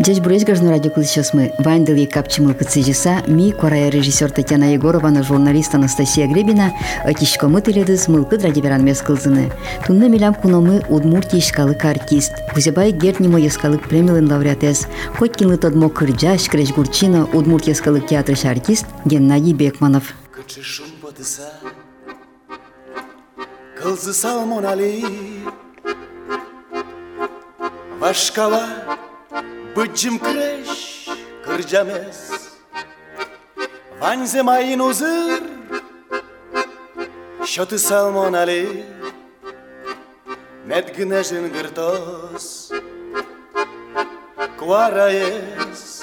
Здесь бурез гажно радио сейчас мы Вайндел и капчи мылкыцыжиса, ми корая режиссер Татьяна Егорова, на журналист Анастасия Гребина, атишко мы теледыз мылкыд радиоверан мескылзыны. Тунны милям куномы Удмуртия ишкалык артист. Гузебай гертнимо ескалык премиялын лауреатес. Коткинлы тодмо кырджа, шкреж гурчина, Удмуртия ескалык театрыш артист Геннадий Бекманов. Кычышын Hılzı salmonali Vaşkava Bıcım kreş Kırcamez Vanze mayın uzır Şotu salmonali Medgneşin gırtos Kuaraez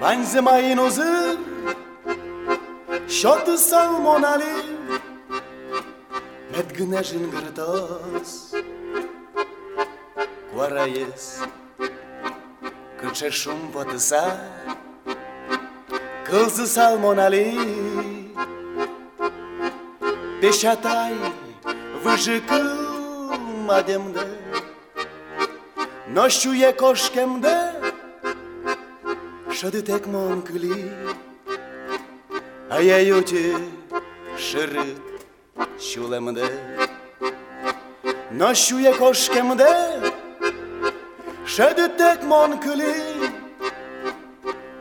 Vanze mayın uzır Şotu salmonali Медгнежин гыртос Квараес Ванзе майын узыр Шоты салмон али Медгнежин гыртос Квараес Кычышым потыса Кылзы салмон али Бешатай выжыкым адемді siule mde Në shuje ko shke mde Shedit tek mon këli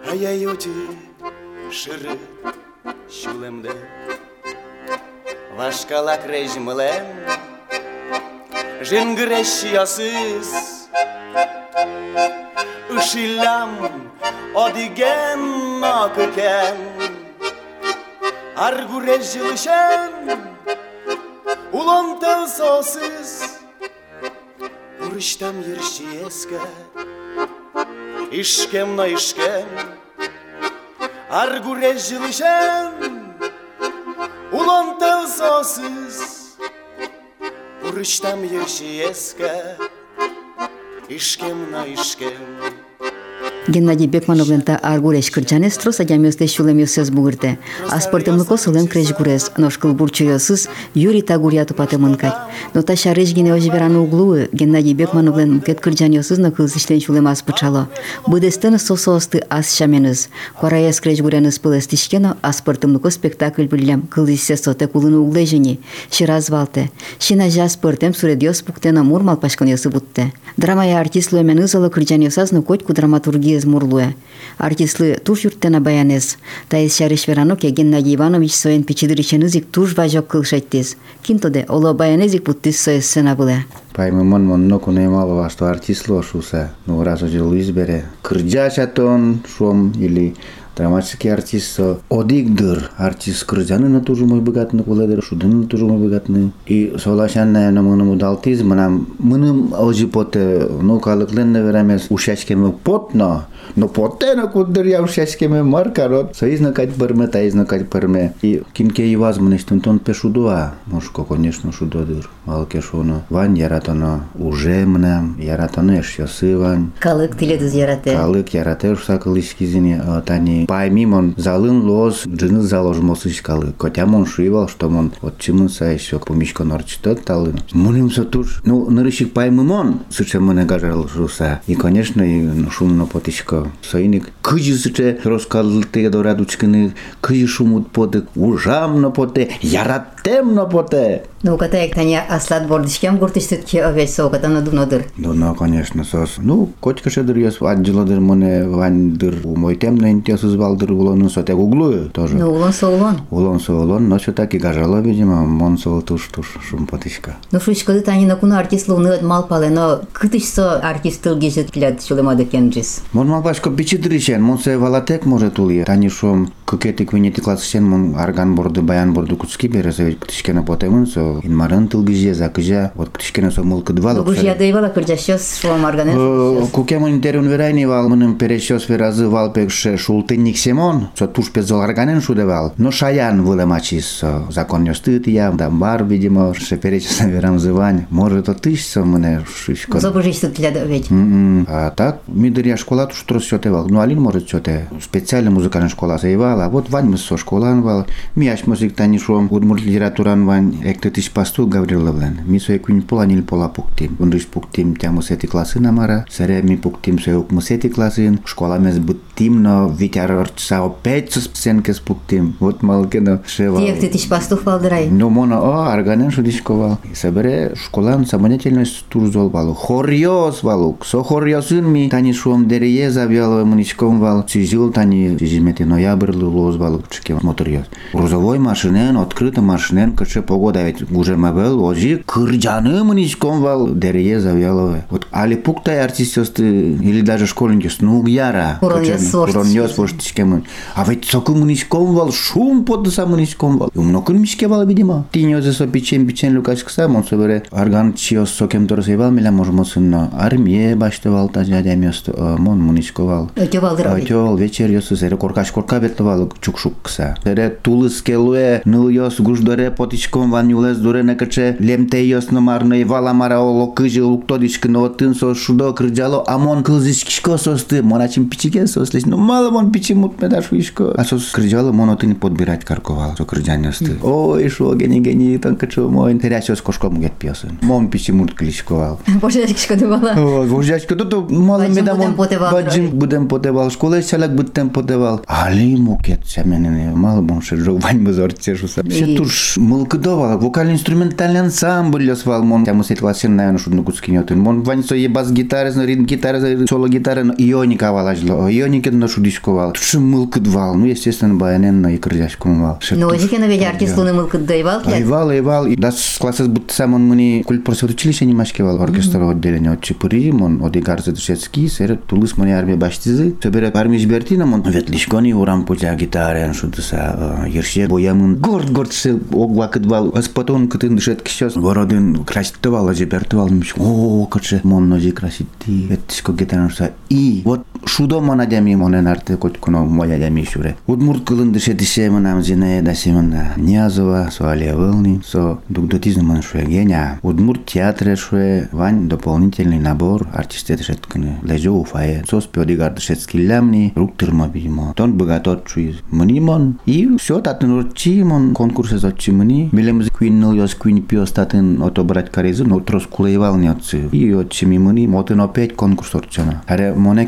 Haje ju ti shërit Vashkala krejsh mlem asis Ishilam odigen akëken Argurejsh lëshen тел сосыз Урыштам ершиеске Ишкем на ишкем Аргуре жылышем Улон тел сосыз Урыштам ершиеске Ишкем на ишкем Геннадий Бекмановлента аргуреш кырчанес трос адямёсте шулемёсез бугырте. Аспортемлыко сылем креш гурес, ношкыл бурчуёсыз Юрий Тагуряту патемынкать. Но та шареш гине оживераны углуы Геннадий Бекмановлен мукет кырчанёсыз на кылзыштен шулем ас пычало. Быдестен сосоосты ас шаменыз. Кораес креш гуреныз пылес тишкено аспортемлыко спектакль билем кылзысе соте кулыны углежени. Шираз валте. Шина жа спортем суредиос пуктена мурмал пашконёсы бутте. Драмая артист луэмен ызылы кырчанёсаз но котьку драматургия мурлуя. Артистлы туш юрттена баянес. Таис шаришвераноке Геннадий Иванович соен пичидыриченызик туш важок кылшайтез. Кинтоде оло баянезик буттис соес сена быле. Паймымон монно кунемало васто артистло шуса. Ну раз ожил избере. Кырджачатон шом или драматический артист одигдыр артист кыржаны на тоже мой богатный куладыр шудын тоже мой богатный и солашан на мыным удалтиз мынам мыным поте ну калыклен верамес ушачкеме потно но поте на кудыр я ушачкеме маркарот соизна кать перме таизна кать перме и кинке и возможность тон пешудуа мошко конечно шудодыр алке шуно ван яратоно. Уже мнам яратоно еш ясыван Калык тиледіз ярате. калык ярате ушсакыл ишкизине тани. Паймимон залын лоз. Джины заложмосы калы котя мон шуивал что мон вот чимын са еще помишко норчитот талын. Муним со туш. Ну нырышик паймимон сыче мыне гажал шуса и конечно и шумно потичко соиник кыжи сыче роскалты дорадучкины кыжи шумут поте ужамно поте яратемно поте Науката е тәне аслат бордышкем гуртыштык ке со соуката на дунодыр. Дуна, конечно, сос. Ну, котика шедыр яс ваджиладыр моне вандыр. У мой темна интесыз балдыр улонын сотек углую тоже. Ну, улон со улон. Улон со улон, но что так и гажала, видимо, мон со туш туш шум потышка. Ну, шучкады тани на куна артист луны от малпалы, но кытыш со артист тыл гежет клят шулема декенджис. Мон мал пашко бичи дырышен, мон се валатек може улия. Тани шум кукетик винети классичен мон арган борды баян борды куцки бересе ведь ктишкена потемын со инмарын тыл геже закыжа вот ктишкена со мулкы двалы. Буш я даевала кырджашёс шулам арганен. Кукемон интерен верайни вал мыным перещос веразы вал пекше шултынник семон, со туш пезол арганен шудевал. Но шаян вылемачис со закон стыт я, там бар, видимо, ше перечесно верам зывань. Может, то тысяч со мне шишко. Забужиштет килят овеч. М-м. А так, мидыря школа туш трос сётевал. Ну, алин может сёте. Специально музыкальная школа заевал, шкала, вот вань со школан вал, ми аш музик тани шом, удмур литературан вань, екте тиш пасту гавриловлен, ми со екуин поланил пола пуктим, ундыш пуктим тя мусети класы намара, Сере ми пуктим со ек мусети класы, школа мес буттим, но витяр са опет со сенке спуктим, вот малке но шевал. Ти екте тиш пасту фалдрай? Но моно о, арганен шо дишковал. Сабере школан самонятельность турзол валу, хориоз валу, со хориозын ми тани шом дерие завяло, муничком вал, сизил тани, сизимете ноябрлу, луз валук чеке моторьос. Грузовой машинен, открыто машинен, каче погода ведь гужерма был, ожи кырджаны муничком вал дерие завялова. Вот али пуктай артистёсты или даже школьники снуг яра. Уроньёс воштичкемен. А ведь соку муничком вал шум под сам муничком вал. Умно мишке вал видимо. Тиньо за со печен печен лукаш кса мон собере арган чиос сокем торсевал миля можмосын но армия баштывал та жадямёст мон муничковал. Өтө валдырай. Өтөл вечер ёсу сере коркаш корка бетлывал алык чукшукса. Дере тулыс келуе ныл йос гуждоре потичком ван юлес дуре некаче лемте йос номарны валамара оло кыжы луктодичкын отын со шудо кырджало амон кылзичкишко состы моначим пичике сослись. Ну мало мон пичи мутмедаш вишко. А сос кырджало мон отын подбирать карковал со кырджаньосты. Ой, шо гени гени тонка чу мой. Теря сос кошком гет пьесын. Мон пичи мурт кличковал. Божечко дувала. Божечко, то мало медамон. Баджим будем потевал. Школе селек будем потевал. Али муке се мене не мало бон ще жов вань базор цешуса. Все туш мылкыдовал. Вокально-инструментальный ансамбль лёсвал. Мон тя мусет ласен наверное шудну куцкинётын. Мон вань со ебас гитары, ритм гитары, соло гитары, но ионика валажло. Ионика но шудишковал. Туш мылкыдвал. Ну, естественно, баянен на икрдяшком вал. Но туш- жике на ведь артистуны мылкыддай вал. Айвал, айвал. И Да с класса будто сам он мне культ просвет училище не машкевал оркестровое отделение от Чипури, он от Игарца Душецкий, сер Тулыс мне армия баштизы. Собере армия жбертина, он ветлишкони урам путя гитаре, что-то са ерше боямын. Горд, горд се огва кыдвал. Аспатон кытын дышет кишос. Вородын краситтывал, а жбертывал. О, каче, мон нози краситти. Ветшко гитарам са. И вот шудо мон адями монен арты коткуно моя адями шуре. Удмурт кылын дыше да дыше манам зине да симана. Ниязова, со Алия Вылни, со дугдотизм да ман шуе геня. Удмурт театре шуе вань дополнительный набор артисты дышетканы. Лежо уфае. Со спёдигар дышецкий лямни, рук тырма бимо. Тон богатот чуиз. мани мон. И все татын урчи мон конкурсе зочи мни. Милемыз квин ныл ёс квин пиос татын отобрать каризы, но трос кулеевал не отцы. И отчи ми мани, мотын опять конкурс орчана. Аре моне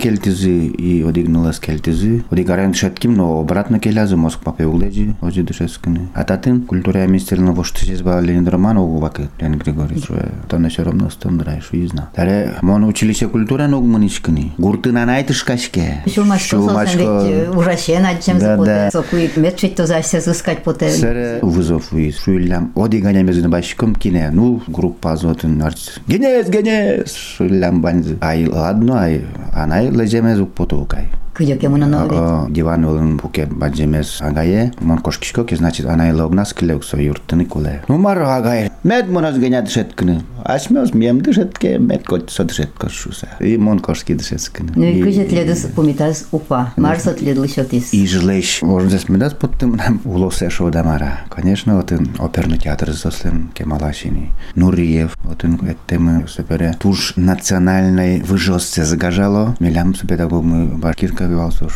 и одигнулас келтизи. Одигарен дышетким, но обратно келязы Москва пеуледжи, оджи дышесканы. А татын культура министерна вошты сезба Леонид Романов ваке, Леонид Григорьевич, то на все равно стомдраешь, визна. Таре мон училище культура ног мыничкани. Гуртына найтыш кашке. Сосан ведь ужасен аджем Да, запоте. да. Сокуй метчить то зася зыскать поте. Сере вызов виз. Шуйлям. Оди ганя мезин башком кине. Ну, группа зотын артист. Генес, генес. Шуйлям банзы. Ай, ладно, ай. Анай лежемез 不도 록? О, диван олын буке баджемес агае. Мон кошкишко, ки значит анай логнас килек со юртыны куле. Ну, мар агай. Мед монас геня дышеткыны. Ашмёс мем дышетке, мед кот со дышетко шуса. И мон кошки дышеткыны. Ну и кыжет ледыс помитас упа. Марсот ледл счетис. И жилеш. Можно здесь медас под тем нам улосе шо дамара. Конечно, вот он оперный театр заслен Кемалашини. Нуриев, вот он темы супере. Туж национальной выжостце загажало. Милям с педагогом Башкирка вивал, что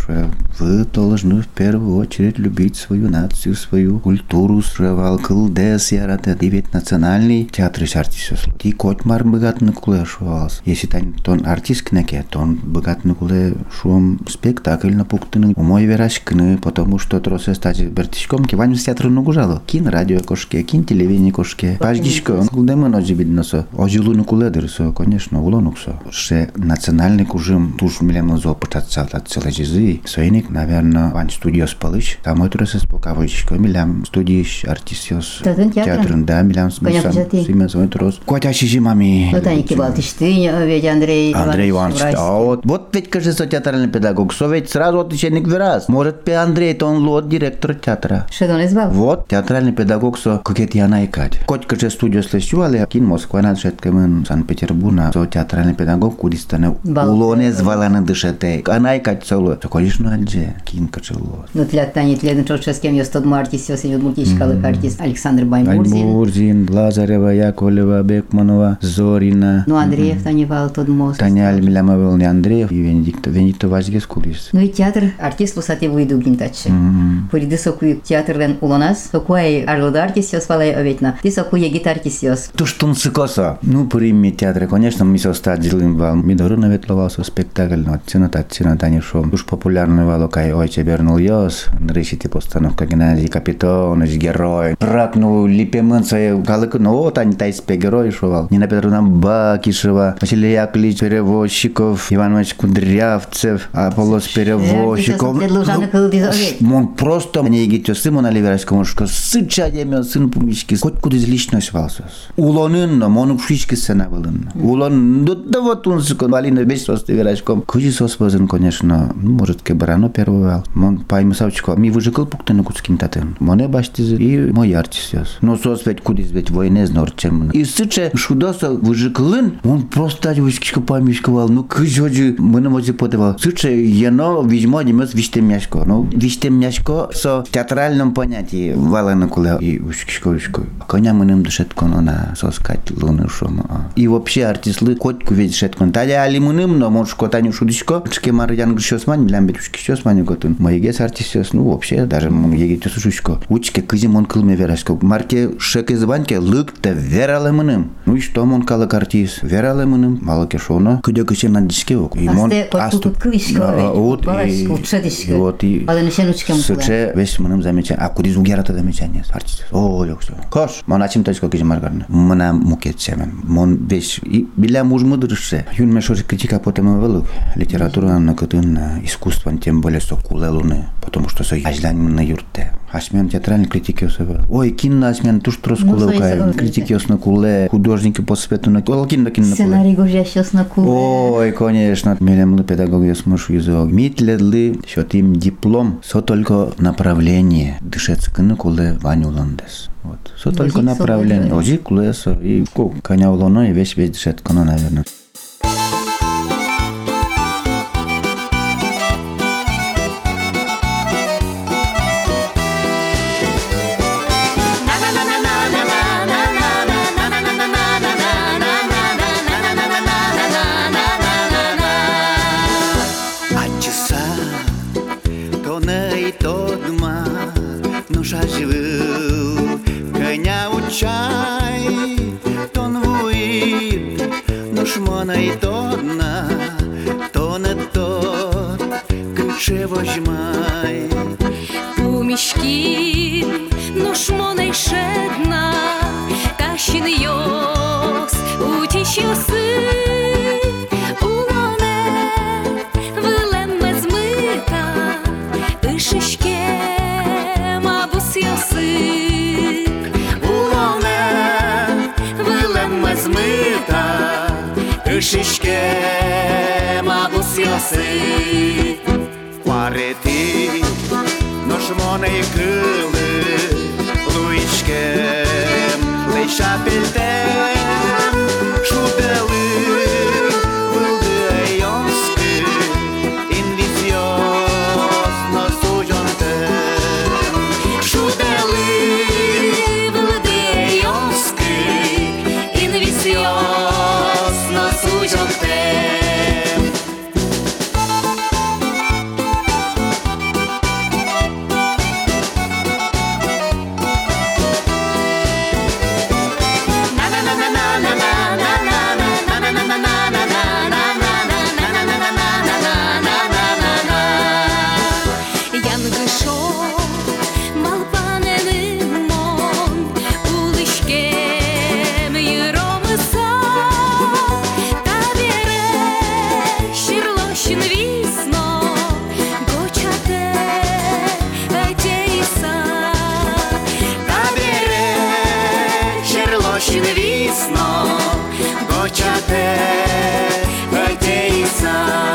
вы должны в первую очередь любить свою нацию, свою культуру, срывал кылдес, ярате. И ведь национальный театр из артистов. И котмар богат на куле. Если тань тон артист кнеке, тон богат на куле шум спектакль на пуктыны. Умой верашкны, потому что тросе стать бертишком, ки вань в театр ногу жало. Кин радио кошке, кин телевидение кошке. Пажгишко, кулдемы ночи видно со. Ожилу на куле дырсо, конечно, улонук со. Ше национальный кужим туш милем зо пытаться целой жизни. Соиник, наверное, вань студио спалыч. Там это росе спокавочко, милям студиш артисиос. Татын театрын? Театрын, да, милям Конечно, жати. Симен свой трос. Котя шижимами. Ну тани кибалтыштыня, ведь Андрей Андрей Иванович, Врач. а вот, вот ведь кажется театральный педагог, со ведь сразу отличник выраз. Может, пе Андрей, то он лот директор театра. Шедон избал. Вот, театральный педагог со кокет Яна и Кать. Коть каже студио слышу, але кин Москва на шеткамен Санкт-Петербурга, со театральный педагог кудистане Бал. улоне звала на дышете. Она и Кать целую. То, конечно, альже, кинка целую. Ну, для Тани Тлен Чорческем есть тот артист, есть идет мультичкалык артист Александр Баймурзин. Альмурзин, Лазарева, Яковлева, Бекманова, Зорина. Ну, Андреев Таневал тот мост. Таня Альмилямова, Андреев и Венедикта. Венедикта Вазгес кулис. Ну и театр артист лусати выйду гинтачы. Пуриды соку театрден улонас, сокуай арлыда артист ёс валай оветна. Ты соку артист ёс. То, что он сыкоса. Ну, при ми театре, конечно, мы со стаджилым вал. Ми дору наветловался спектакль, но цена та цена та не шо. Уж популярный вал, кай ой, бернул ёс. Решите постановка Геннадий Капитон, герой. Ракнул липеменца, галык, ну вот они тайспе герой шовал. Нина Петровна Бакишева, Василий Яковлевич Перевозчиков, Иван Иванович Кудрявцев, Аполлос Перевозчиков. Овет. Он просто мне егите Симона Ливерскому, что сыча деме сын пумички. Хоть куда из личность валсос. Улонын, но мону шишки сцена вылын. Улон, да вот он сыкон валина весь сос Ливерском. Кузи сос конечно, ну, может, кебрано первый вал. Мон пайм савчко. Ми выжикал пуктен куцкин татен. Моне баштизы и мой артист яс. Но сос ведь кудис ведь войне знор чем. И сыча шудоса выжикалын, он просто вышкишка памишковал. Ну, кыжоджи, мы на мозе подавал. Сыча, яно, видимо, демес виштемняшко. Ну, виштемняшко со театральном понятии валана куле и ушкишко ушко. Коня мы нам дышет коно на соскать луны шома. И вообще артистлы котку ведь шет кон. Таля али мы нам, но может котаню шудишко. Чке марьян гришосмань, блям бет ушкишосмань готун. Моегес артистес, ну вообще даже мон егете сушушко. Учке кызи мон кылме верашко. Марке шеке званьке лык те верале мыным. Ну и что мон калык артист? Верале мыным. Малыке шоно. Кыде кысе на диске ок. И мон Асте котку кылышко. Вот и Учедишко. вот и Баланышен учкем куле. Сыче весь мыным замечание. А куди зугерата замечание артист. О, ёксо. Кош. Мон ачим точка кызи маргарны. Мына мукет семен. Мон весь и биля муж мудрыше. Юн мешор критика потом велик. Литература на кытын искусство тем более со кулелуны. Потому что со ажлан на юрте. Ашмен театральный критики особо. Ой, кино ашмен туш трос Ну, куле союз, кай. ой, Критики на куле. Художники по свету на куле. Кино кино на куле. Сценарий гужащос на куле. Ой, конечно, мелемлы педагоги смыш язык. Митледли, что тим диплом, со только направление. Дышецканы куле ванюландес. Вот. Со только направление. Ози кулесо и ку коня улоно и весь весь дышецкано, наверное. Shishkema gusjasi Kware ti Në shmone i këllë Luishkem Lejsha piltem Шерлошин висно Гочате Айтейса Шулен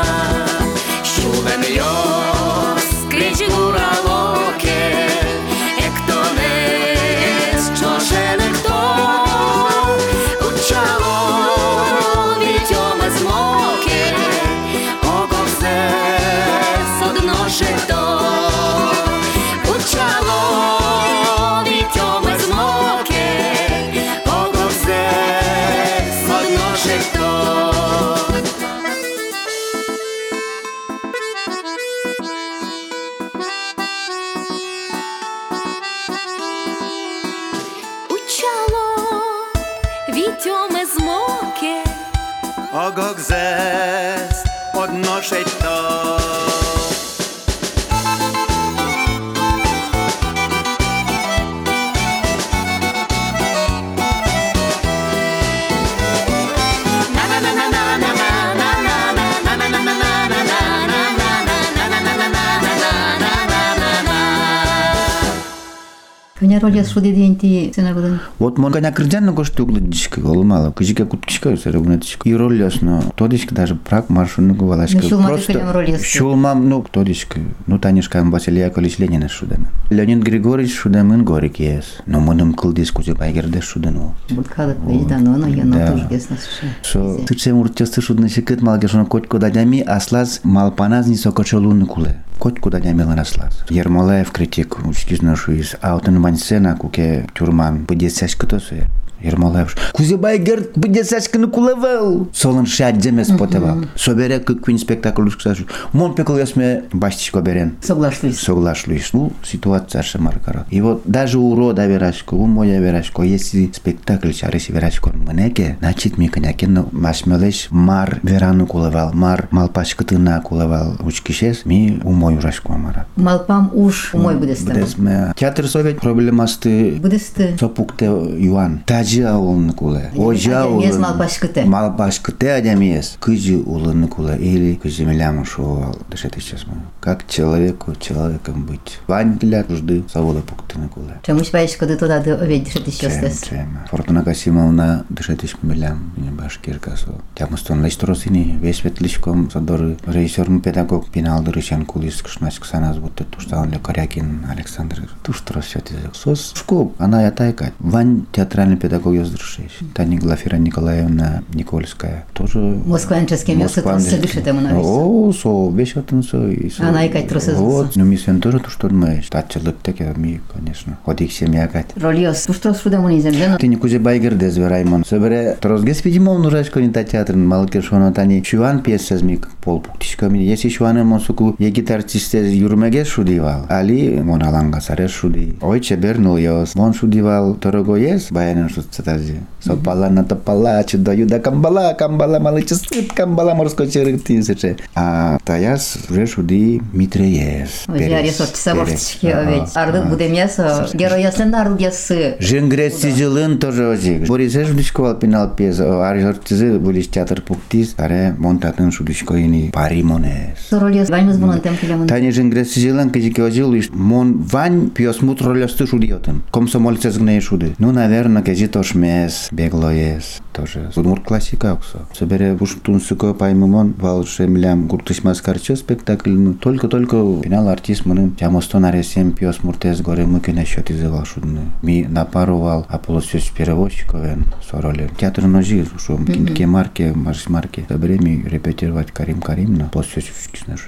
Кыня роль шуды динти сена будын. Вот мон коня кырджан го штук дичка олмала. Кыжика куткишка серегнетичка. И роль ясно. Тодичка даже прак маршрутну го валашка. Ну, шулма ты прям роль ясно. Шулмам, ну, тодичка. Ну, танишка Василий Яковлевич Ленин шудамен. Леонид Григорьевич шудамен горик ес. Но мыным кылдис кузе байгерде шудано. Вот кадык вейда, но но я Да. на тоже гесна слушай. Со тыче мурчасты шудны шикет малгешона котко дадями аслаз малпаназни сокочолуны куле. Котко дадями ланаслаз. Ермолаев критик учкизна шуис аутын мансена куке тюрман быдесяш кытосы. Ермолаев кузе байгер быдесяш кыны кулевел. Солын шат демес потевал. Собере кыквин спектакль ушксашу. Мон пекл ясме баштичко берен. Соглашусь. Соглашусь. Ну, ситуация шамаркара. И вот даже у рода верашко, у моя верашко, если спектакль чарыси верашко мнеке, значит ми конякенно машмелеш мар верану кулевал, мар малпашкытына кулевал учкишес, ми у мой урашко амара. Малпам уж мой будестем. Будесме театр совет проблемасты Будесте. Сопукте юан. Тажи ауылны куле. Ожа Адам ес ауылны. малпашкыте. Малпашкыте адам ес. Кыжи улыны куле. Или кыжи милямы шо дышать сейчас. Как человеку человеком быть. Вань для нужды завода пуктыны куле. Чемусь баишка да туда что ты Чем, сейчас чем. Фортуна Касимовна дышать иш милям. Не башкирка со. Тямыстон лайстросини. Весь ветличком задоры. Режиссерный педагог пеналды рычан кулис кшнась ксаназ будто туштан Корякин Александр. Туштрос все ты. Сос шкоп. Она я тайка. Вань театральный педагог ездрушеш. Тани Глафира Николаевна Никольская. Тоже Москванческим место Москва, трусы дышит ему на весь. О, со, бешатын со. и со. Она и кать трусы Вот, ну ми сен тоже то что мы. Татчылык теке ми, конечно. Одик семья кать. Рольос. Ну что шуда муни землено. Ты не кузе байгер дез вераймон. Собере трозгес видимо он урашко не та театрын малкер шоно тани шуан пьесаз ми пол пуктишка ми. Если шуаны мосуку я гитартисте юрмеге шудивал. Али мон аланга саре шуди. Ой чебер ну йос. Мон шудивал дорого ес баянен шутцатази. Сопала на топала чудаю да камбала камбала малычы сыт камбала морской черык тинсече. А таяс уже шуди митре ес. Я ресурс саворчики оведь. Ардык будем ясо. Героясын ардык ясы. Жингресси жылын тоже озик. Борисе шудишко пинал пьес. Аржортизы булиш театр пуктис. Аре монтатын шудишко ини пари монес. Рольос. Ваймыз tem kilemын. Тани жингресси жылын кизике озил мон вань пьес мут ролёсты шудиотын. Комсомольцес гне шуды. Ну, наверное, кези тош мес, бегло ес. Тоже. Удмурт классика оксо. Собере буштун суко паймымон валше милям гуртышмас карчы спектакль. Ну, только-только финал артист мынын Тямостон аресем пьес муртез горе мыки на счет изывал шудны. Ми напарувал аполосёс перевозчиковен сороли. Театр ножи, шо кинке марке, марш марке. Собере ми репетировать Карим Каримна. Полосёс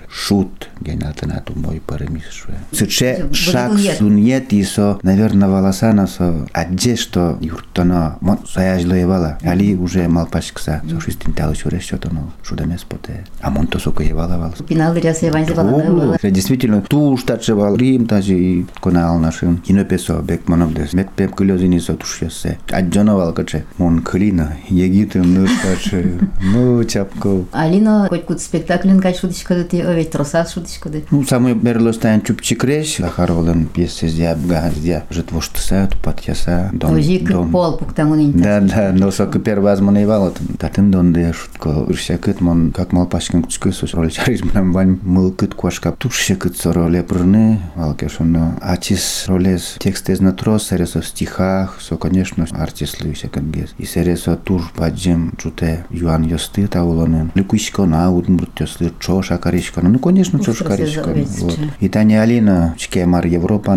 шут генатынату мой паремис шуе. Сыче шаг суньет исо, наверное, волосана со адже юртоно мон саяжло евала. Али уже малпашкса. Со шестин талыш уре счетоно. Шудамес поте. А мон то соко евала вал. Пинал рясы Вань забаланы. О, Действительно, ту штатшевал Рим даже и конал нашим. Инопесо бекманов дес. Мет пеп кылёзини со тушьёсе. Аджоновал каче. Мон клина. Егитым ну каче. Ну чапко. Алина хоть кут спектаклин кач шудишка да ты оведь тросас шудишка да. Ну, самый берлостан чупчикреш, Захаровлен пьесы здя, бга здя, житвоштыса, тупатьяса, дом. Ожик дом. пол инте. Да, да, но сока первый азман ивал, татын донде шутко, урся кыт, мон, как мал пашкин кучкы, сос роли чариш, мнам вань мыл кыт куашка, тушся кыт со роли прыны, валке шоно, ачис ролес текст из натро, сересо стихах, со, конечно, артист луися кангес, и сересо тур паджем, чуте, юан йосты таулонен, ликуишко на, удмурт йосты, чо шакаришко, ну, конечно, чо Ух, шакаришко, красиво, вот. И Таня Алина, чке мар Европа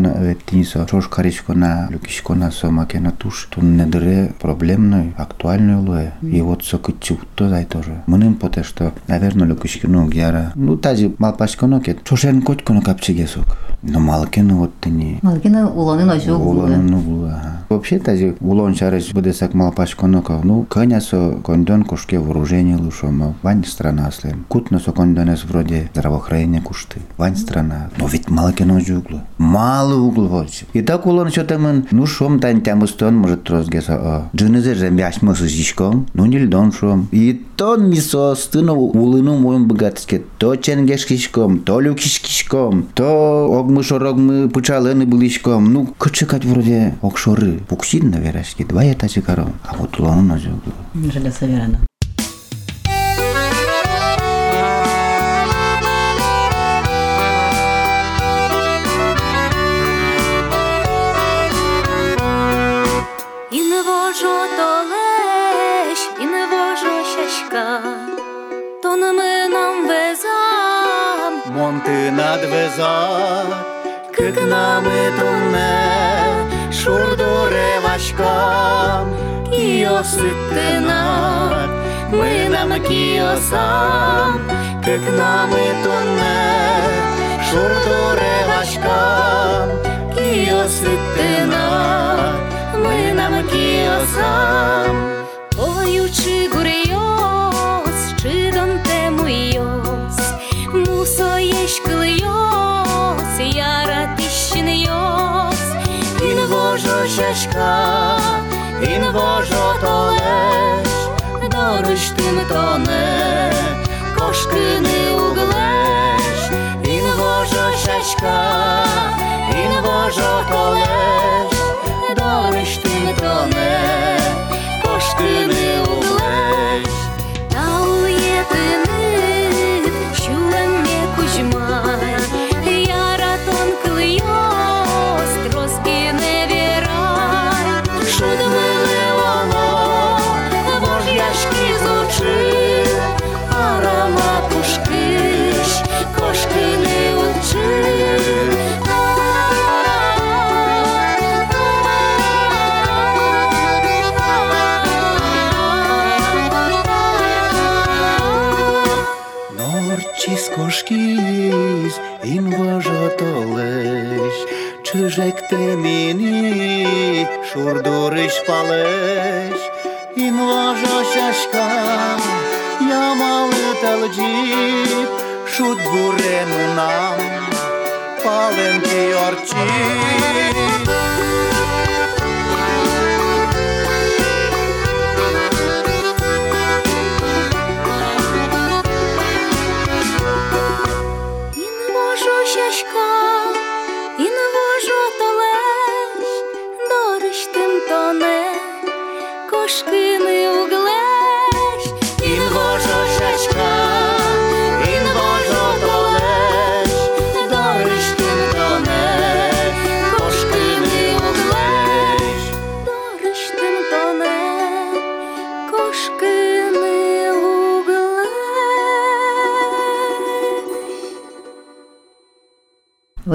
чош каришко на люкишко на сомаке на туш, тун недре проблемной, актуальной луе. И вот сока чуто дай тоже. Мынын что, наверное, люкишко ну гяра. Ну, тази малпашко ноке, чошен котко на капчиге сок. Ну, малкины вот ты не. Малкина улонын ожу Уланын углы, ага. Вообще, тази улон чарыш быдесак малпачконоков, ну, конясо кондон кушке вооружение лушомо, вань страна слем. Кутносо кондонес вроде здравоохранение кушты, вань страна. Но ведь малкино углы. Мало углы вот. И так улон что там, ну, шом тань тямустон, может, трозгеса, а. Джинезе жембяшмо с жишком, ну, не льдон шом. И то мисо стыно улыну моем богатске, то ченгешкишком, то люкишкишком, то огмышор огмы пычалыны былишком. Ну, кычыкать вроде окшоры. Буксин, наверное, два этажи кором. А вот улану на жуглу. Жаля Саверана. І не вожу то лещ, і не вожу щащка, то не ми нам Монти надвеза, к нами туне, шурдуре важкам, кіоситина, ми нам кіосам, к нами туне, шурдуре важкам, кіоситина, ми нам кіосам, поючи гурейос, чи донте муйос. Musa yeş kılıyoruz Yaratışınıyoruz In Bożo rzeźka In Bożo to leż Doruś tym tonę Koszkyny uglesz In Bożo rzeźka In Bożo to leż Čežek temini, šurduriš paleš, in vožo šaška, jamalı telcip, šut burenu nam, palenki orçip.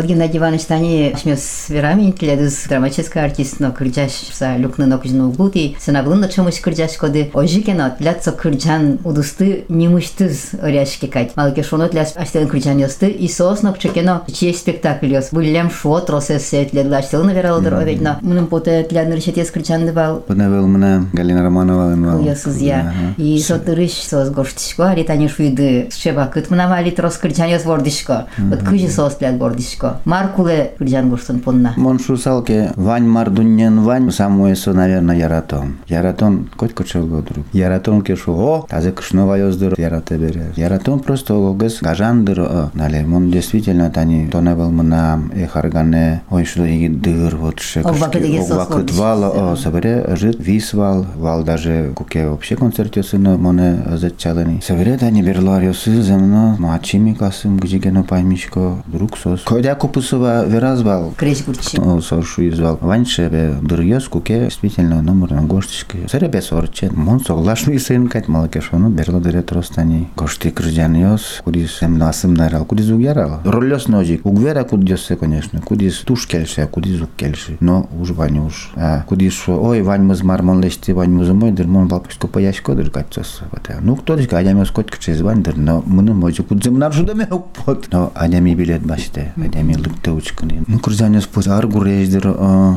Вот Геннадий Иванович тани шмес верами тледыз драматический артист, но кырджаш са люкны но кужну углути, сынаглын чомуш кырджаш коды ожикено тляцо кырджан удусты немуштыз оряшки кать. Малке шоно тляс аштелын кырджан ёсты, и сосно чекено чье спектакль ёс. Буллям шо тросесе тледла аштелын вералдыр оведно. Мунун поте тлядныр шетес кырджанды бал Пынавел мына Галина Романова инвал. Ёсыз я. И сотырыш сос гоштишко, али тани шуйды шеба кыт мына али трос кырджан ёс вордишко. Вот кыжи сос тляд вордишко. Маркуле кырджан гоштын понна. Мон шусалке Вань Мардуньен Вань самуэсо, наверное, яратон. Яратон коть кочел друг. Яратон кешу о, тазе кышнова ёздыр ярате бере. Яратон просто огыз гажандыр о. Нале, мон действительно тани тоневел мына эхаргане, ой что иги дыр вот ше вордиш. вала о, собере жит висвал, вал даже куке вообще концерт ёсыны моне зачалыни. Собере тани берлар ёсы земно, мачими касым гжигено паймишко друг сос. Койда купусова веразвал. Креш гурчи. Сошу извал. Ваньше бе дырьёс куке действительно номер на гоштишке. Серебе сорче. Мон соглашный сын кать малакешону берло дыре тростани. Гошти крыжан ёс. Кудис эм насым нарал. Кудис угярал. Ролёс ножик. Угвера кудёсе, конечно. Кудис туш кельше, а кудис ук кельше. Но уж ванюш. А кудис ой, вань мыз мармон лешти, вань мыз мой дыр, мон балпышко пояшко дыр качцос. Ну, кто дышка, адям ёс коть кчез вань дыр, но мыны мойчу кудзым нар шуда ме укпот. Но адями билет баште. Адями эми лыктеучканы ну кржанес пос аргурездер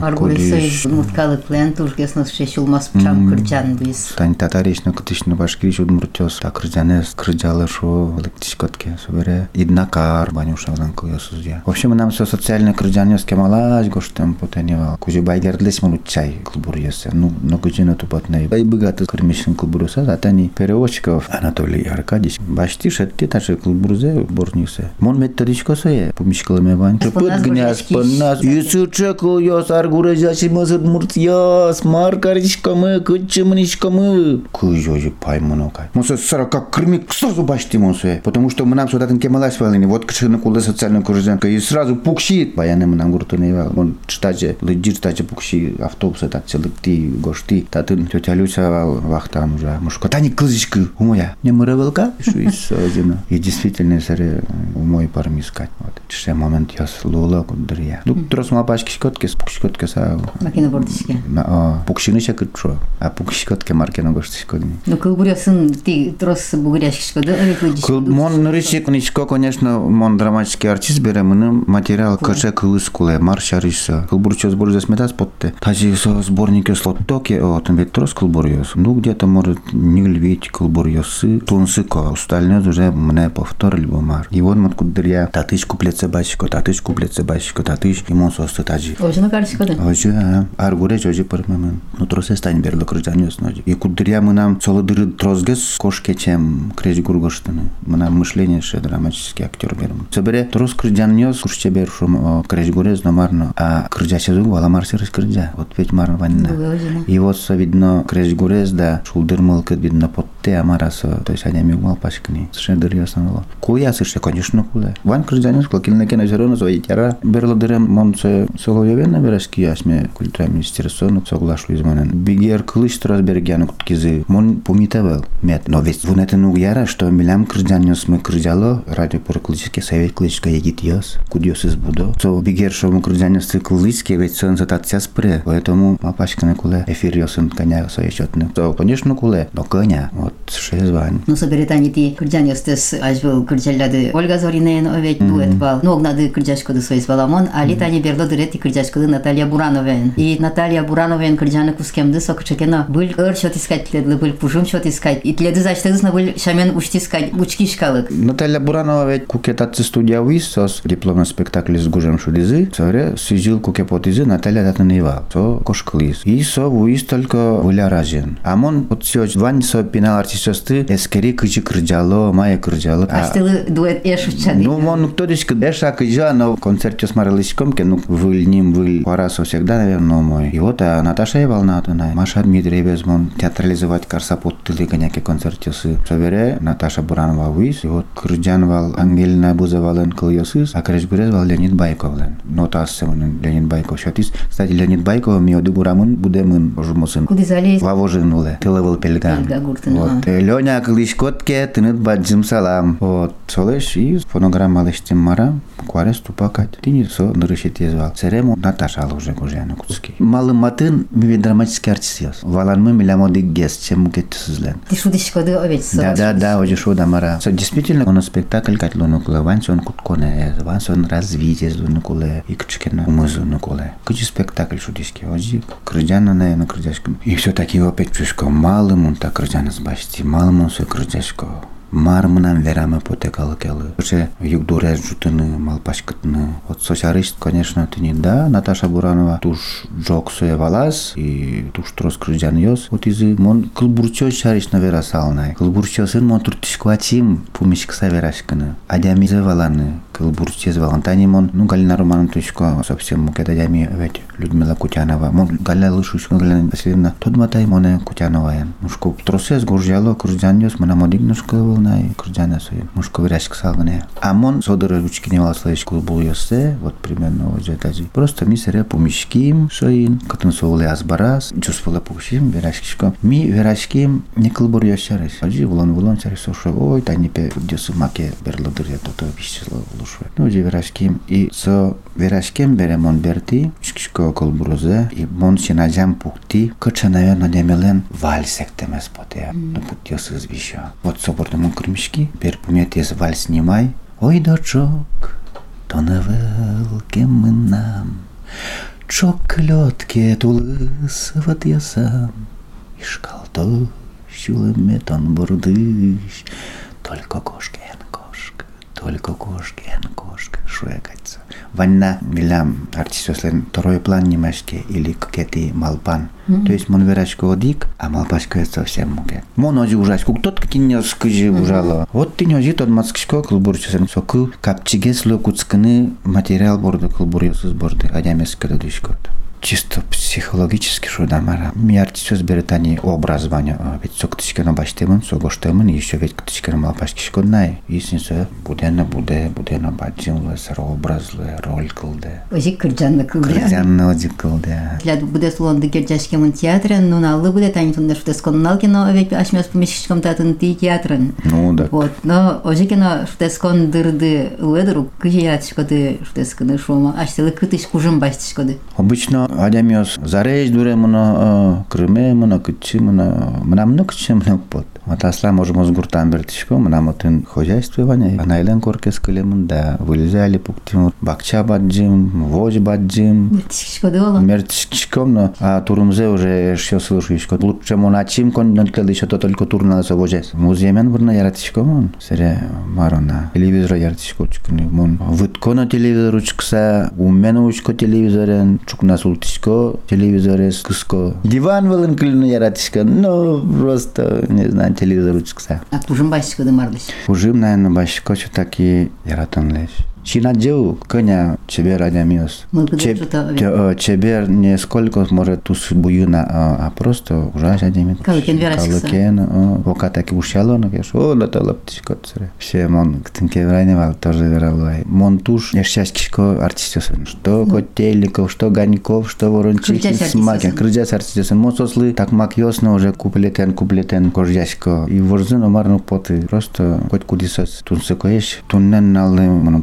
Аргурисой муткалы плен тургес нас шешулмас пчам кырчан бис. Тань татарично кытышны башкирич удмуртёс та кржанес кржалы шо лыктишкотке собере иднакар банюшавдан кылыосуз я в общем нам все социальный кржанес кемалаш гоштем потенева кузи байгердлес мулучай клубур есе ну но кузина тупотнай бай богаты кырмишин клубуруса затани переводчиков Анатолий Аркадьевич башти шетти таше клубурзе борнисе мон методичко сое помишкалыме вань Споназ гняз божечки. панас юсучек ёс аргуражачи мазыт муртьяс маркаричкамы кычымничкамы кыжожи паймонокай муса сорока кырмик сразу башти мусе. Потому что мы нам сюда кемалаш валини вот кышыны кулы социальный куржанка и сразу пукшит баяны мы нам гуртуне он читаче лыджир читаче пукши. Автобусы так целыкти гошти. Татын тетя Люся вал вахтан уже мушка тани кылзичкы умоя не мырывалка шу из один и действительно саре умой парми искать вот. Че момент я слула кудрия ну трос мапашки шкотки спукшкотки са Макина бордишке. пукшины шакытшо а пукшкотки маркена гоштишкодни Ну кылбурясын ти трос бугуряшкишко да овет лыдишко. Кыл- Мон нырычек ничко, конечно, мон драматический артист бере мыны материал кыше кылыс куле маршарыса. Кылбурчо сбор засметас потте. Тажи со сборники слоттоки, о, там ведь трос кылбурьёс. Ну, где-то, может, не львить кылбурьёсы, тунсы ко. Остальное уже мне повторили бы мар. И вот мот кудыря, татыш куплет башко, атыш куплет се башикот и мон состо тажи. Ожи на каршикот? Ожи, а, аргуре жожи пармамын. Но тросе стани берло крыжаниос ножи. И кудря мынам солодыр трозгес кошке чем крежи гургоштыны. Мынам мышление ше драматический актер берем. Себере троз крыжаниос куршче бершум крежи гурез номарно. А крыжача зугу аламарсе раскрыжа. Вот ведь марн ванна. И вот со видно крежи гурез да шулдыр мылкыт видно потте амарасы. То есть адями умал пашкни. Сше дыр ясаныло. Куя сше, конечно, куда. Ван крыжаниос клакилнекен озеро зерона зои тяра. Берло дырем монце соловьевена берешки ясме культура министерство ну соглашу изманен. Бигер кылыш трос бергяну кизи. Мон помитавел. Мет. Но ведь вон это ну яра, что милям крыжанёс мы крыжало радио проклический совет клычка егит йос. Кудьос из будо. So бигер шо мы крыжанёс ты клычки, ведь сон за татся спре. Поэтому мапашка на куле. Эфир йосын коня соечетный. So, конечно, куле. Но коня. Вот ше звань. Ну собере тани ти кырджанёстес ажбыл кырджаллады Ольга Зоринен овет дуэт бал. Ну огнады кырджашкоды соис баламон. Али тани берло дырет и кырджашкоды Наталья Бурановен. И Наталья Бурановен кырджаны кускемды сокчекена был ыр шот искать тледлы был пужум шот искать. И тледы заштыгысна был шамен учти искать учки шкалык. Наталья Буранова ведь кукетатцы студия висос дипломный спектакль с гужем шудизы, соре сижил кукепотизы Наталья Татанева, со кошклис. И со вуис только вуля ражен. А мон вот все вань со пинал артистосты эскери кычы кырджало, мая. А- Аштылы дуэт эш учады. Ну, мон кто дишь эша кыжа, но в концерте с Маралычком, ке, ну, выль ним, выль Парасов всегда, наверное, мой. И вот, а Наташа и волна тунай. Маша Дмитриевец, мон театрализовать карса под тылы, коняки концерте с Собере, Наташа Буранова вис, и вот Кырджан вал Ангелина Бузовален кыльосыз, а Крежбурез вал Леонид Байковлен. Нота сымын Леонид Байков шатис. Кстати, Леонид Байков ми оды бурамын будемын ожумосын. Куды залез? Вавожин уле. Тылы был гуртын, Вот. Э, Леня Клышкотке, тынет баджим салам. Вот. Солеш и фонограмма лештим мара. Куарес тупакать. Ты не со нырышет езвал. Серему Наташа ал уже гужяна куцки. Малым матын ми драматический артист яс. Валан мы милямо гест, чем кетсизлен. Ти шудишкоды овет со. Да, да, да, уже шо да мара. So, действительно, он спектакль кат лунукуле, ван сон кутконе, ван сон развитие лунукуле, и кчкена умыз лунукуле. Кычи спектакль шудиски, ози, крыджана на на крыджашком. И все таки опять чушко, малым он так крыджана сбашти, малым он все крыджашко. Мармынан верама потекал келы. Уже югдуре жутыны, малпашкытны. Вот сосярист, конечно, ты не да, Наташа Буранова туш жок суе валас, и туш трос крыжан йос. Вот изы мон кылбурчо шариш на вера салнай. Кылбурчо сын мон туртишкватим пумишк саверашканы. Адямизе валаны. Кылбурчо валан. Тани мон, ну, Галина Романов тушко совсем мукеда дями ведь Людмила Кутянова. Мон Галя Лышушка Галина Васильевна. Тот матай моне Кутянова. Мушко тросес горжало крыжан йос, мана модик ona i kruđana su muško vrešk salgane. A mon sodoro ručki nevala slavišku bulio se, вот примерно ođe tađi. Prosto mi se repu miškim, šo i katın soğulu azbaraz, cüspula pukşim, veraşkişkom. Mi veraşkim ne kılbur yaşarız. Ođe vulan vulan çarı soşu, oy tani pe diyosu make berladır ya toto pişçilo oluşu. No ođe veraşkim i so veraşkim bere mon berti, şkişko kolburuze i mon şinacam pukti, kaçanaya nanemelen valsek demez pote. No put diyosu zbişo. Вот соборным мон крымшки, бер пумет вальс снимай. Ой, дочок, тонавел кемынам. Чок лётке тулыс вот я сам. Ишкалто щулеме тон бурдыш. Только кошкен кошка, только кошкен кошка. Шуекается. Ванна милам артистослен второй план немашке или какие малпан. То есть мон верачко одик, а малпашко это совсем муге. Мон ози ужас, кук тот какие не скажи ужало. Вот ты не ози тот мацкишко кылбурчусын соку капчиге сло куцкыны материал борды кылбурьосыз борды адямес кададышкот чисто психологически шудамара. Ми артист беретани образование. Ведь со ктичкано баштемын, со гоштемын, еще ведь ктичкано малпашкишко най. Исинсе будена буде, будена баджин лесер образлы, роль кылды. Ожик кырджанны кылды. Кырзянны одик кылды. Для буде слонды герджашкемын театрын, ну наллы буде тани тунда шутес коннал кино, ведь ашмес помещичком татын ти театрын. Ну да. Вот, но ожи кино шутес кон дырды ледеру, кыжи яратышкоды шутес кыны шома, аштелы кытыш кужым бастышкоды. Обычно адямиос зарейж дуре мына крыме мына кычы мына мына мына кычы мына пот. Вот асла можем озгуртан бертишко мына мытын хозяйствование. Анайлен коркес кылемын да вылезали пуктим бакча баджим, вож баджим. Тишкоды оло. Мертишком, но а турумзе уже все слышу еще. Лучше моначим кон нонтлады еще то только турна со вожес. Музеймен бурна яратишко мон. Сере марона. Телевизор яратишко чукны мон. Выткона телевизор учкса, умен учко телевизорен ратишко, телевизор е скуско. Диван велен клино ја ратишка, но просто не знам телевизор учка. А пужим башко да марлиш? Пужим најно башко, што таки ја ратон леш. Адямиос. Мылгыды Чеб- что-то, те- э, Чебер не сколько может тус буюна, а а просто ужас адямит. Калыкен верашкса. Калыкен, э, ока таки ушало, но кеш, о, лата лаптишко царе. Все, мон, ктынке врайневал, тоже вералуай. Мон туш, ешчаскишко артистесын. Что Котельников, что Ганьков, что Ворончихин, Смакин. Крыджас артистесын. Мон сослы, так мак ясно уже куплетен, куплетен, кождясько. И ворзын омарну поты. Просто хоть кудисос. Тун сыкоеш, туннен налды, мон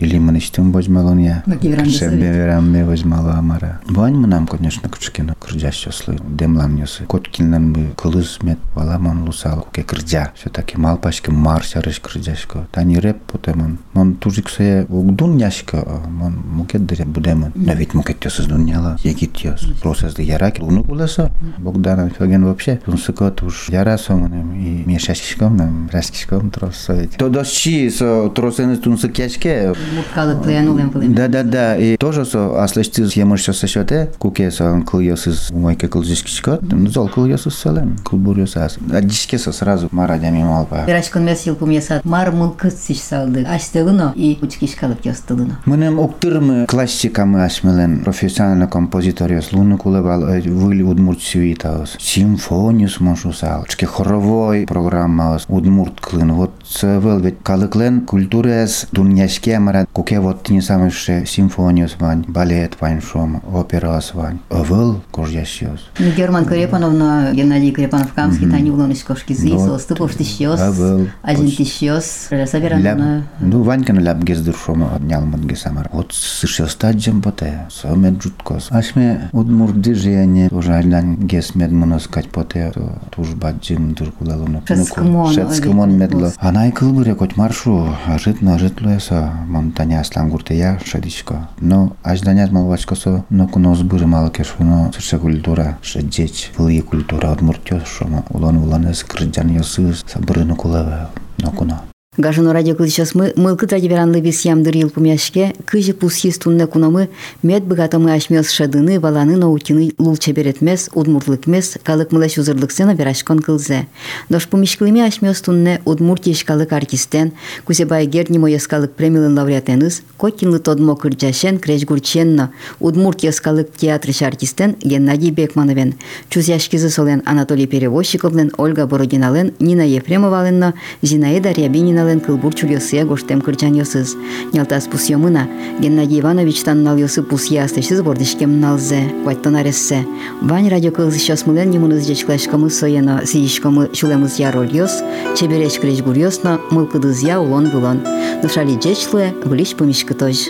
или мы начнем возьмал я. Маки веранды совет. верам возьмала Амара. Вань мы нам, конечно, кучкина крыджа щаслы. Демлам нёсы. Коткиннан бы кылыс мет валаман лусал. Ке крыджа. Все-таки малпачка марша рыш крыджашко. Тани рэп потемон. Мон тужиксе угдун няшко. Мон мукет дыре будемон. Но ведь мукет ёсыз дунняла. Егит ёс. Просезды яраки. Луну куласа. Богдана Феген вообще. Тунсыкот уж ярасомонем и мешашкишком нам раскишком трос совет. То дощи со тросенес тунсыкячке. Муркалыклы янулем пылым. Да, да, да. И тоже со аслышты емыш со сешоте, куке со кыльёсыз умойке кылжишкичкот, ну зол солем, кылбурьёсаз. А дишке со сразу марадями малпа. Верашкон мес йыл пумьясат мар мылкыт сиш салды. Аштылыно и учкиш калып ёстылыно. Мынем уктырмы классикамы ашмелен профессионально композиториос луны кулебал выли удмурт сюитаос. Симфониус мошусал. Чке хоровой программаос удмурт клын. Вот цевел ведь калыклен культурес дуньяшке мара куке вот не самыше симфониус вань, балет вань шом, операс вань. Овел кожьящиос. Ну, Герман Крепановна, Геннадий Крепанов Камский, Тани Улоныч Кошки Зисо, Вот. Стыпов Тищёс, А. Один Ляп, Саверановна. ну, Ванька на ляп гездыр шома отнял мадге самар. Вот сышел стаджем поте, соме джуткос. Ашме удмурды жеяне, тоже альдан гес мед моноскать поте, туж баджим дыркулалуна. Шецкымон, Шецкымон ой, медло. Анай кылбыре коть маршу, ажитно ажитлуеса, монтаня аслан гуртея шадичко. Но ажданяз малвачкосо, но куно збыры мало кешуно, сырша культура, шедеч, вылые культура удмуртёс шома, улон уланес крыджан ёсыз, сабырыны кулаве, но куно. Гажыно радио кылычас мы мылкыт радиоверанлы бис ямдыр ел пумяшке, кыжы пусхис тунны кунамы, мед быгатымы ашмес шадыны, валаны наутины лул чеберетмес, удмуртлыкмес, калык мылаш узырлык сена верашкон кылзе. Дош пумишкылыми ашмес тунне удмуртия шкалык артистен, кузебай герни моескалык премиялын лауреатеныз, Котинлы тодмо кырджашен крежгурченно, удмуртия скалык театрыш артистен Геннадий Бекмановен, чузяшкизы солен Анатолий Перевозчиковлен, Ольга Бородинален, Нина Ефремоваленна, Зинаида Нален кыл бурчул ясыя гоштем кырчан ясыз. Нялтас пус ямына, Геннадий Иванович тан нал ясы пус ястышсыз бордышкем налзе, квайттан арессе. Вань радио кылзы сейчас мылен немуныз жечклашкамы сояно, сиишкамы шулемыз я роль яс, чебереш креш гур ясно, мыл кыдыз я улон вылон. Нушали жечлуе, влиш помешкы тож.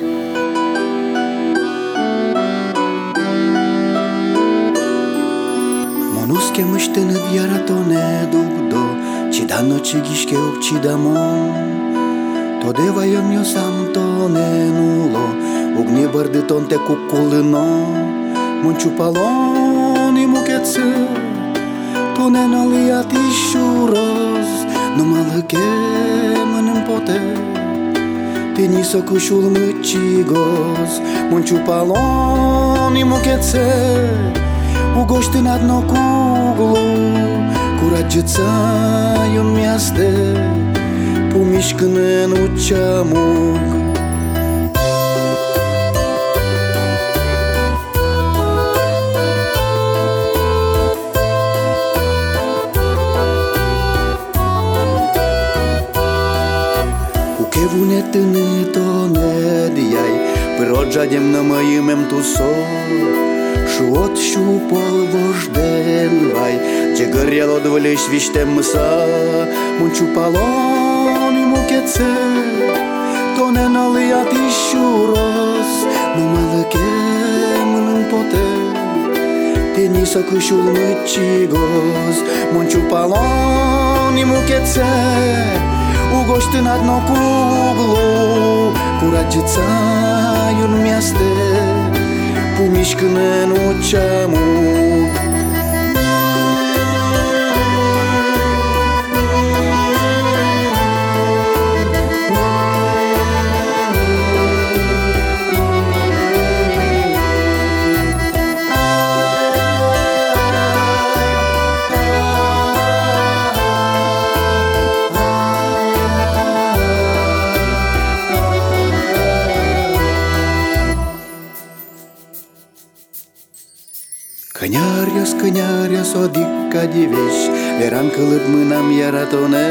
Манус кемыштыныт яратоне дугу La noche gishke okchidamon To devayam yo sam to nenulo Ugni barditón te kukulino Munchu palon i muketsu Tunen aliat ishuros Numalıke mının pote Peniso kuşul mıçigos Munchu palon i muketse Ugoştin adno kuglu no kuglu Kurađica jom mjaste Pumiškne nučamug Кукевунете не то не дияй Природжадем на моїм тусо Шуот щупал вожден вай Че горело дволей свищтем мса Мунчу палон и мукеце То не налият іщу роз Ну малыке мынын поте Ти ниса кышул мычигоз Мунчу палон и мукеце Угощты на дно куглу Кураджица юн мясте cu mișcând în oceanul metodica de vez Eram kılıp mınam yaratone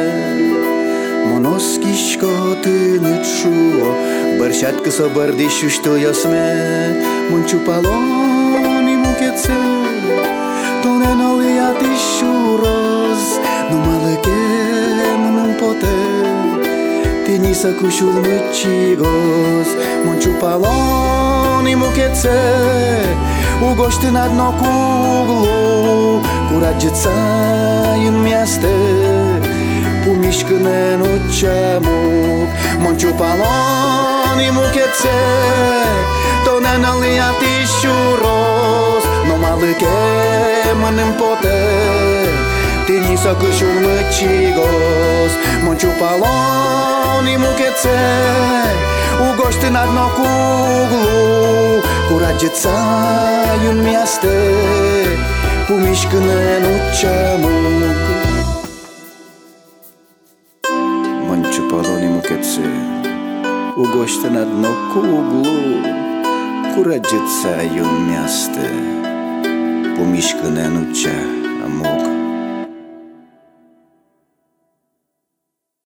Monos kişko tünüt şuo Bırşat kıso bırdi şuştu yosme Munçu paloni muketse Tonen oliyat işuroz Numalı kemunun pote Tenisa kuşul müçigoz Munçu paloni muketse Ugoştın adno kuglu kuglu Kurađica im mjeste Pumiškne noćamuk Monču paloni mukece To ne nalijati šuros No malike mănânc pote Tini să câșul măcigos Monču paloni mukece Ugoști na dno kuglu Кураджица юн мясте помишкане чамо. Манчо Палони угоште на дно куглу кураджеца јо мясте Помишкане чамо.